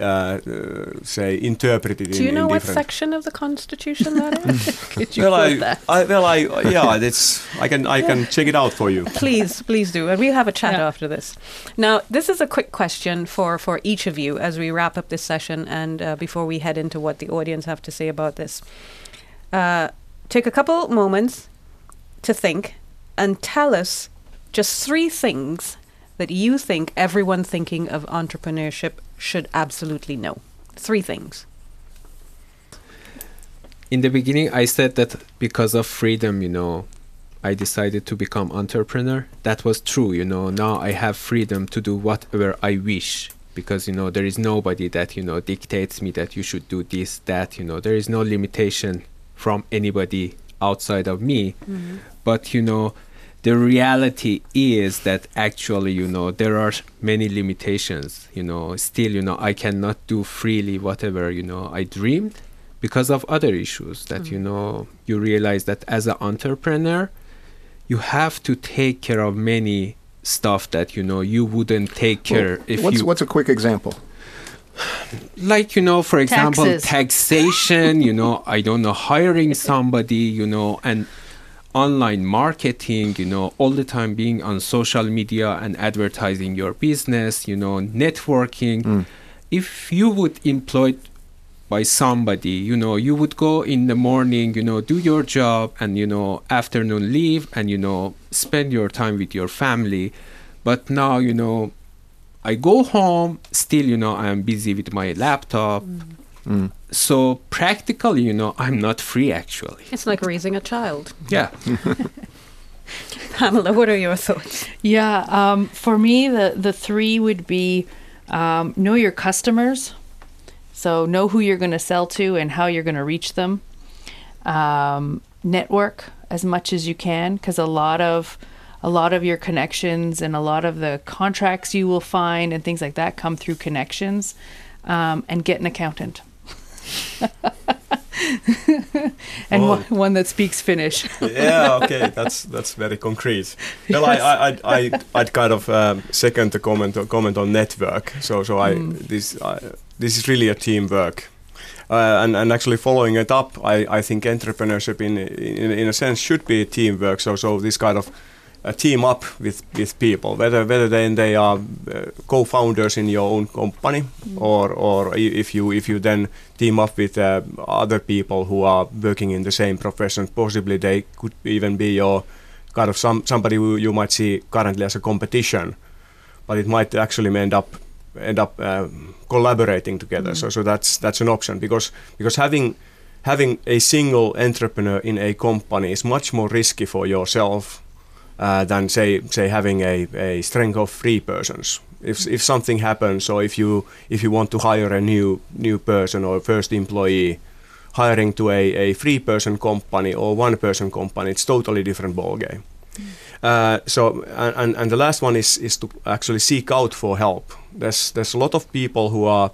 uh, uh, say interpreted Do in, you know in what different section of the Constitution that is? Could you well, quote I, that? I, well, I, yeah, it's. I can, I can check it out for you. please, please do, and we'll have a chat Yeah. after this. Now, this is a quick question for for each of you as we wrap up this session, and uh, before we head into what the audience have to say about this. Uh, take a couple moments to think and tell us just three things that you think everyone thinking of entrepreneurship should absolutely know. Three things. in the beginning i said that because of freedom you know i decided to become entrepreneur. That was true you know. Now i have freedom to do whatever i wish because you know there is nobody that you know dictates me that you should do this that you know. There is no limitation from anybody outside of me. Mm-hmm. But you know the reality is that actually you know there are many limitations you know still you know i cannot do freely whatever you know i dreamed because of other issues that you mm. know you realize that as an entrepreneur you have to take care of many stuff that you know you wouldn't take care if what's you what's a quick example? like you know for example Taxes. taxation you know i don't know hiring somebody you know and online marketing you know all the time being on social media and advertising your business you know networking. Mm. If you would employed by somebody you know you would go in the morning you know do your job and you know afternoon leave and you know spend your time with your family. But now you know I go home, still, you know, I'm busy with my laptop. Mm. So practically, you know, I'm not free actually. It's like raising a child. Yeah. Pamela, what are your thoughts? Yeah, um, for me, the, the three would be um, know your customers. So, know who you're going to sell to and how you're going to reach them. Um, network as much as you can because a lot of a lot of your connections and a lot of the contracts you will find and things like that come through connections um, and get an accountant and Oh. one, one that speaks finnish yeah, okay, that's that's very concrete. Well, I, I, I'd, I, I'd kind of um, second the comment comment on network. So, so I this I, this is really a teamwork. Uh, and, and actually following it up, I, I think entrepreneurship in, in in a sense should be a teamwork. So so this kind of uh, team up with, with people, whether whether then they are uh, co-founders in your own company, or or if you if you then team up with uh, other people who are working in the same profession, possibly they could even be your kind of some somebody who you might see currently as a competition, but it might actually end up end up uh, collaborating together. So so that's that's an option because because having having a single entrepreneur in a company is much more risky for yourself uh, than say say having a, a strength of three persons. If if something happens or if you if you want to hire a new new person or first employee, hiring to a, a three person company or one person company, it's totally different ball game. Uh, so and, and and the last one is is to actually seek out for help. There's there's a lot of people who are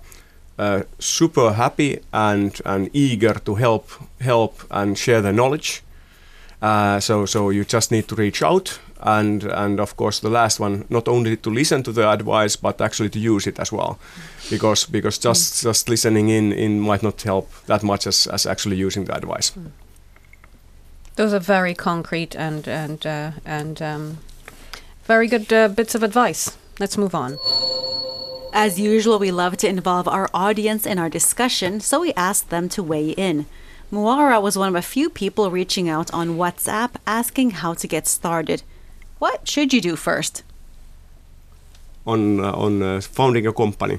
uh, super happy and and eager to help help and share their knowledge. Uh, so so you just need to reach out and and of course the last one not only to listen to the advice but actually to use it as well because because just just listening in in might not help that much as, as actually using the advice. Those are very concrete and and uh, and um, very good uh, bits of advice. Let's move on. As usual, we love to involve our audience in our discussion, so we asked them to weigh in. Muara was one of a few people reaching out on WhatsApp asking how to get started. What should you do first? on uh, on uh, founding a company.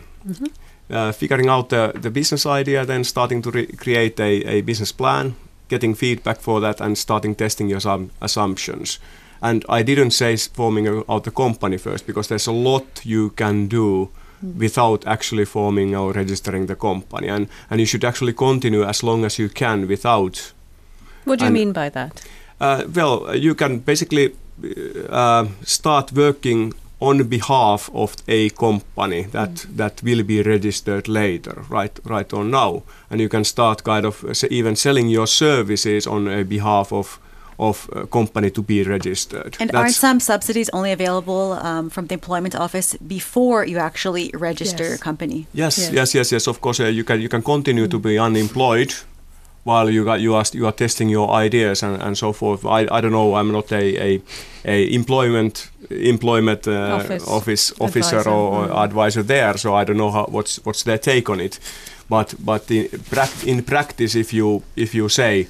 Uh, figuring out the, the business idea, then starting to re- create a, a business plan, getting feedback for that, and starting testing your assum- assumptions. And I didn't say forming a, out the company first because there's a lot you can do without actually forming or registering the company, and and you should actually continue as long as you can without What do you mean by that? uh, well, you can basically uh, start working on behalf of a company that that will be registered later, right? Right on now, and you can start kind of even selling your services on behalf of of a company to be registered. And aren't some subsidies only available um, from the employment office before you actually register Yes. your company? Yes, Yes. yes, yes, yes. Of course, uh, you can you can continue to be unemployed while you got you are you are testing your ideas and, and so forth. I, I don't know. I'm not a a, a employment employment uh, Office office officer advisor. or, or Mm. advisor there, so I don't know how, what's what's their take on it. But but in, prac- in practice, if you if you say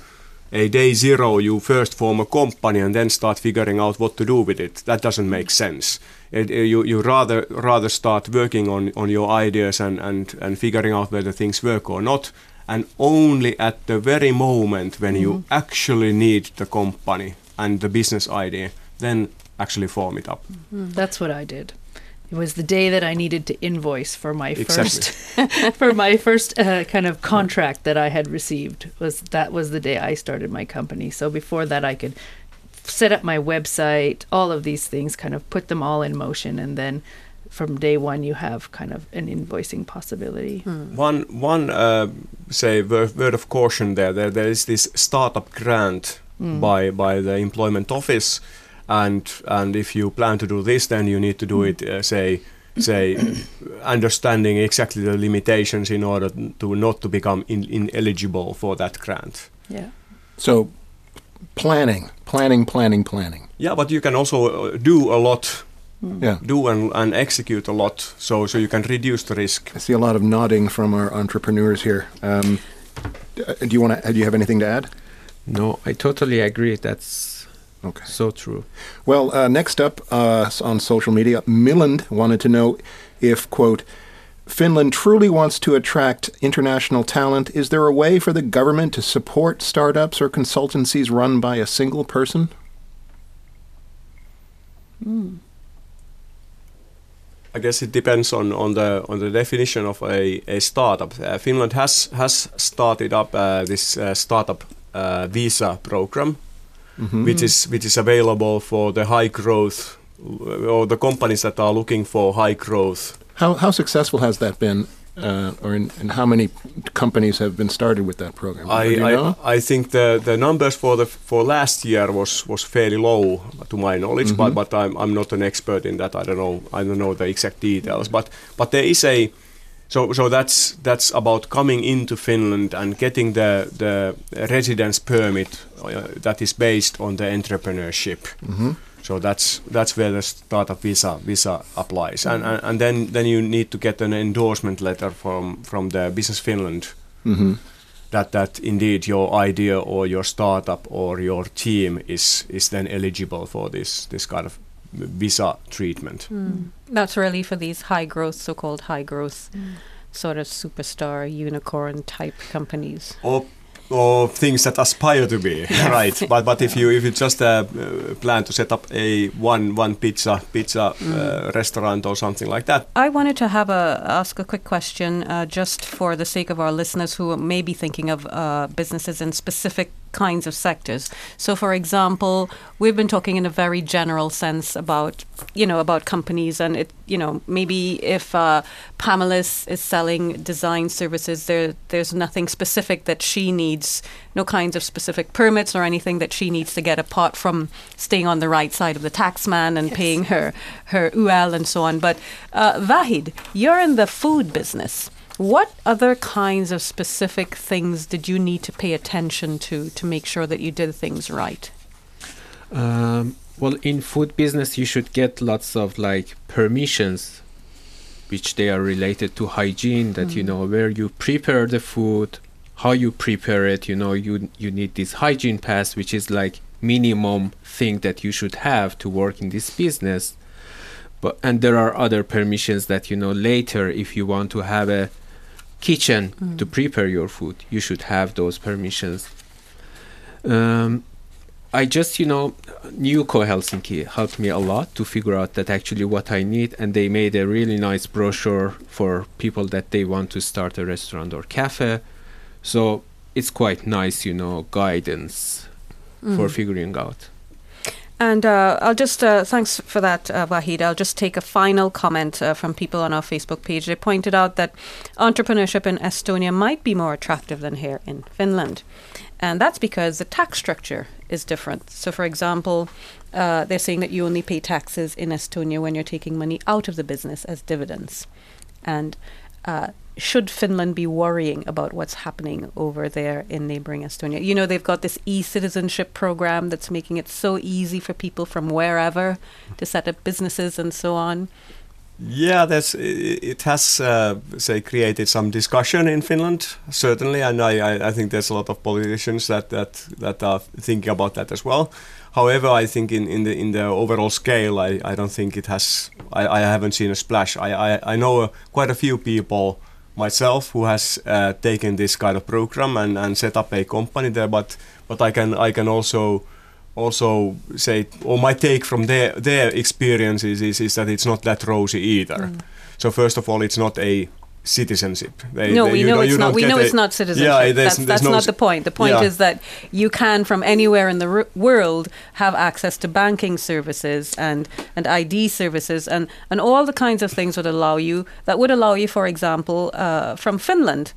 a day zero, you first form a company and then start figuring out what to do with it. That doesn't make sense. It, you you rather rather start working on, on your ideas and, and, and figuring out whether things work or not. And only at the very moment when you mm-hmm. actually need the company and the business idea, then actually form it up. Mm, that's what I did. It was the day that I needed to invoice for my Exactly. first for my first uh, kind of contract that I had received. Was that was the day I started my company. So before that, I could set up my website, all of these things, kind of put them all in motion, and then from day one, you have kind of an invoicing possibility. One one uh, say word, word of caution there. There there is this startup grant by by the employment office, and and if you plan to do this, then you need to do it. Uh, say say understanding exactly the limitations in order to not to become in, ineligible for that grant. Yeah. So, planning, planning, planning, planning. Yeah, but you can also uh, do a lot, Yeah. do and, and execute a lot, so so you can reduce the risk. I see a lot of nodding from our entrepreneurs here. Um, uh, do you want to? Do you have anything to add? No, I totally agree. That's Okay. so true. Well, uh, next up uh, on social media, Milland wanted to know if, quote, Finland truly wants to attract international talent. Is there a way for the government to support startups or consultancies run by a single person? I guess it depends on, on the on the definition of a, a startup. Uh, Finland has has started up uh, this uh, startup uh, visa program, which is which is available for the high growth or the companies that are looking for high growth. How, how successful has that been, uh, or in, and how many companies have been started with that program? I? I, I think the, the numbers for the for last year was, was fairly low to my knowledge, but, but I'm, I'm not an expert in that. I don't know I don't know the exact details, but but there is a so so that's that's about coming into Finland and getting the the residence permit uh, that is based on the entrepreneurship. So that's that's where the startup visa visa applies, and, and and then then you need to get an endorsement letter from from the Business Finland. That that indeed your idea or your startup or your team is is then eligible for this this kind of visa treatment. That's really for these high growth, so called high growth, sort of superstar unicorn type companies. Or or things that aspire to be right, but but if you if you just uh, uh, plan to set up a one one pizza pizza uh, restaurant or something like that, I wanted to have a ask a quick question, uh, just for the sake of our listeners who may be thinking of uh, businesses in specific kinds of sectors. So, for example, we've been talking in a very general sense about, you know, about companies, and it, you know, maybe if uh, Pamela is, selling design services, there there's nothing specific that she needs, no kinds of specific permits or anything that she needs to get apart from staying on the right side of the tax man and paying her her UL and so on. But uh, Vahid, you're in the food business. What other kinds of specific things did you need to pay attention to to make sure that you did things right? Um, well, in food business, you should get lots of like permissions, which they are related to hygiene. That you know where you prepare the food, how you prepare it. You know you you need this hygiene pass, which is like minimum thing that you should have to work in this business. But and there are other permissions that you know later if you want to have a kitchen to prepare your food, you should have those permissions. Um, I just, you know, Newco Helsinki helped me a lot to figure out that actually what I need, and they made a really nice brochure for people that they want to start a restaurant or cafe. So it's quite nice, you know, guidance for figuring out. And uh, I'll just, uh, thanks for that, uh, Vahid. I'll just take a final comment uh, from people on our Facebook page. They pointed out that entrepreneurship in Estonia might be more attractive than here in Finland. And that's because the tax structure is different. So, for example, uh, they're saying that you only pay taxes in Estonia when you're taking money out of the business as dividends. And uh, should Finland be worrying about what's happening over there in neighboring Estonia? You know, they've got this e citizenship program that's making it so easy for people from wherever to set up businesses and so on. Yeah, that's it has uh, say created some discussion in Finland certainly, and I, I, think there's a lot of politicians that, that that are thinking about that as well. However, I think in, in the in the overall scale, I, I don't think it has. I, I haven't seen a splash. I I, I know uh, quite a few people myself who has uh, taken this kind of program and, and set up a company there, but but I can I can also also say or my take from their their experiences is, is that it's not that rosy either. So first of all, it's not a citizenship. They- no, they- we you know it's not. We know a- it's not citizenship. Yeah, there's, that's there's that's no not the point. The point yeah. is that you can, from anywhere in the r- world, have access to banking services and and ID services and and all the kinds of things would allow you that would allow you, for example, uh, from Finland,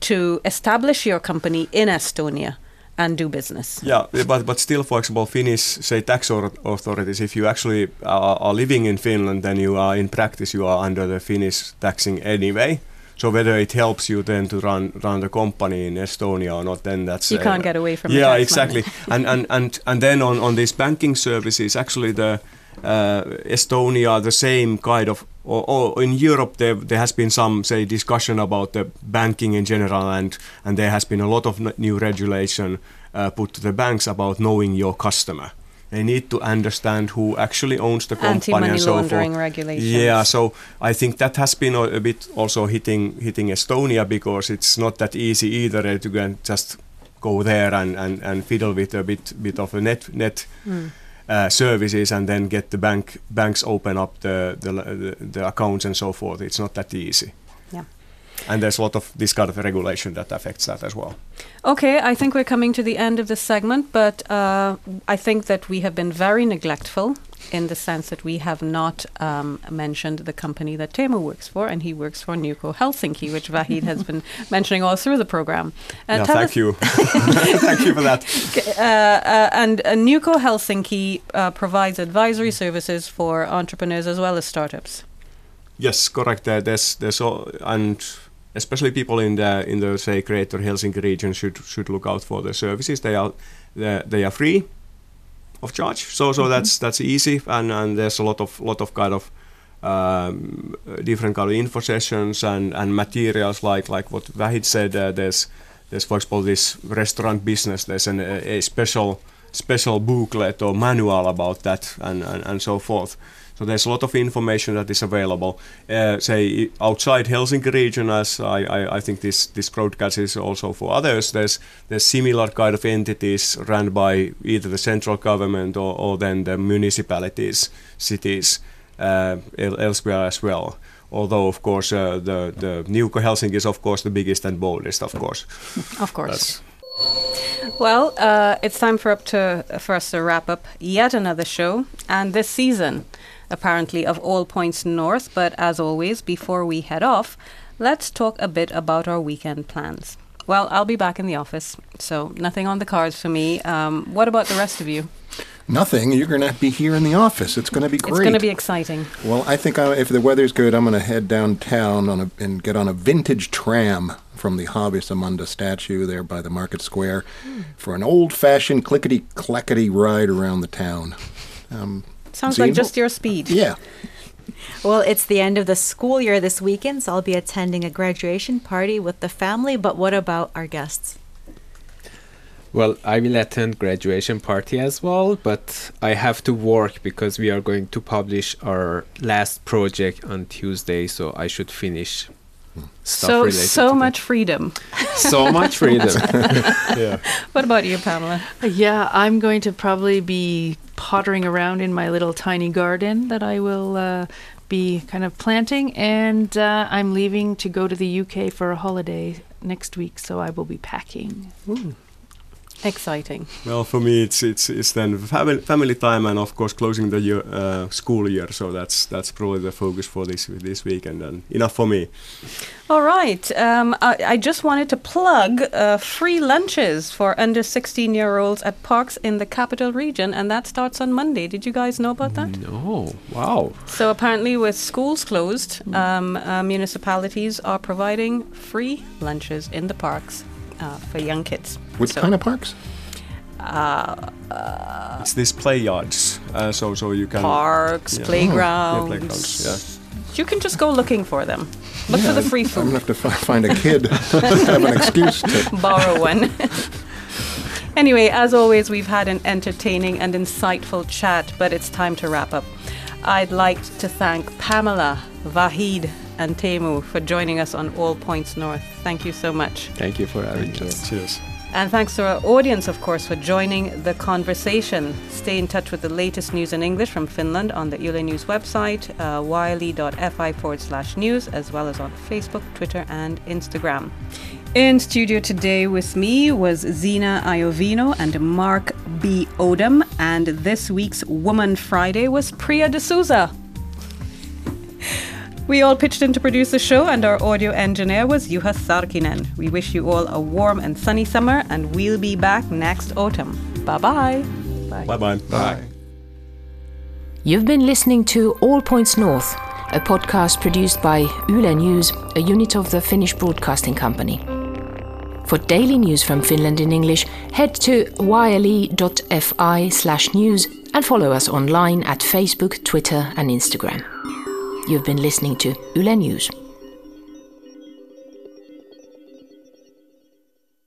to establish your company in Estonia and do business. Yeah, but but still, for example, Finnish say tax author- authorities. If you actually are, are living in Finland, then you are in practice you are under the Finnish taxing anyway. So whether it helps you then to run run the company in Estonia or not, then that's You uh, can't get away from yeah exactly. and and and and then on on these banking services, actually the uh, Estonia the same kind of. Or, or in Europe, there, there has been some say discussion about the banking in general, and and there has been a lot of new regulation uh, put to the banks about knowing your customer. They need to understand who actually owns the company and so laundering forth. regulations. Yeah, so I think that has been a, a bit also hitting hitting Estonia because it's not that easy either uh, to just go there and, and, and fiddle with a bit bit of a net net Hmm. Uh, services and then get the bank banks open up the, the the the accounts and so forth. It's not that easy. Yeah. And there's a lot of this kind of regulation that affects that as well. Okay, I think we're coming to the end of this segment, but uh, I think that we have been very neglectful in the sense that we have not um, mentioned the company that Teemu works for, and he works for Newco Helsinki, which Vahid has been mentioning all through the program. Uh, yeah, thank us- you. thank you for that. Uh, uh, and uh, Newco Helsinki uh, provides advisory services for entrepreneurs as well as startups. Yes, correct. Uh, there's there's all, and especially people in the in the say Greater Helsinki region should should look out for the services. They are they, they are free of charge, so so that's that's easy, and and there's a lot of lot of kind of um, different kind of info sessions and and materials like like what Vahid said. Uh, there's there's for example this restaurant business. There's an, a, a special special booklet or manual about that and, and, and so forth. So there's a lot of information that is available. Uh, say outside Helsinki region, as I, I, I think this this broadcast is also for others. There's there's similar kind of entities run by either the central government or, or then the municipalities, cities uh, elsewhere as well. Although of course uh, the the Newco Helsinki is of course the biggest and boldest, of course. Of course. That's Well, uh, it's time for up to for us to wrap up yet another show and this season, apparently of All Points North. But as always, before we head off, let's talk a bit about our weekend plans. Well, I'll be back in the office, so nothing on the cards for me. Um, what about the rest of you? Nothing. You're going to be here in the office. It's going to be great. It's going to be exciting. Well, I think I, if the weather's good, I'm going to head downtown on a, and get on a vintage tram from the Havis Amanda statue there by the Market Square for an old-fashioned clickety-clackety ride around the town. Um, Sounds Zina? like just your speed. yeah. Well, it's the end of the school year this weekend, so I'll be attending a graduation party with the family. But what about our guests? Well, I will attend graduation party as well, but I have to work because we are going to publish our last project on Tuesday, so I should finish stuff So so to much freedom. so much freedom. yeah. What about you, Pamela? Yeah, I'm going to probably be pottering around in my little tiny garden that I will uh, be kind of planting, and uh, I'm leaving to go to the UK for a holiday next week, so I will be packing. Exciting. Well, for me, it's it's it's then family, family time and of course closing the year, uh, school year. So that's that's probably the focus for this this weekend and then enough for me. All right. Um, I, I just wanted to plug uh, free lunches for under 16 year olds at parks in the capital region, and that starts on Monday. Did you guys know about that? No, wow. So apparently, with schools closed, um, uh, municipalities are providing free lunches in the parks uh, for young kids. Which So- kind of parks? It's these play yards, uh, so so you can Parks, Yeah. Oh, playgrounds. Yeah, playgrounds. Yeah. You can just go looking for them. Look for the free food. I'm gonna have to fi- find a kid to have an excuse to. borrow one. anyway, as always, we've had an entertaining and insightful chat, but it's time to wrap up. I'd like to thank Pamela, Vahid, and Teemu for joining us on All Points North. Thank you so much. Thank you for having us. Cheers. And thanks to our audience, of course, for joining the conversation. Stay in touch with the latest news in English from Finland on the Yle News website, uh, yle.fi forward slash news, as well as on Facebook, Twitter, and Instagram. In studio today with me was Zina Iovino and Mark B. Odom, and this week's Woman Friday was Priya D'Souza. We all pitched in to produce the show, and our audio engineer was Juha Sarkinen. We wish you all a warm and sunny summer, and we'll be back next autumn. Bye-bye. Bye. Bye bye. Bye. You've been listening to All Points North, a podcast produced by Yle News, a unit of the Finnish Broadcasting Company. For daily news from Finland in English, head to yle.fi slash news and follow us online at Facebook, Twitter and Instagram. You've been listening to Yle News.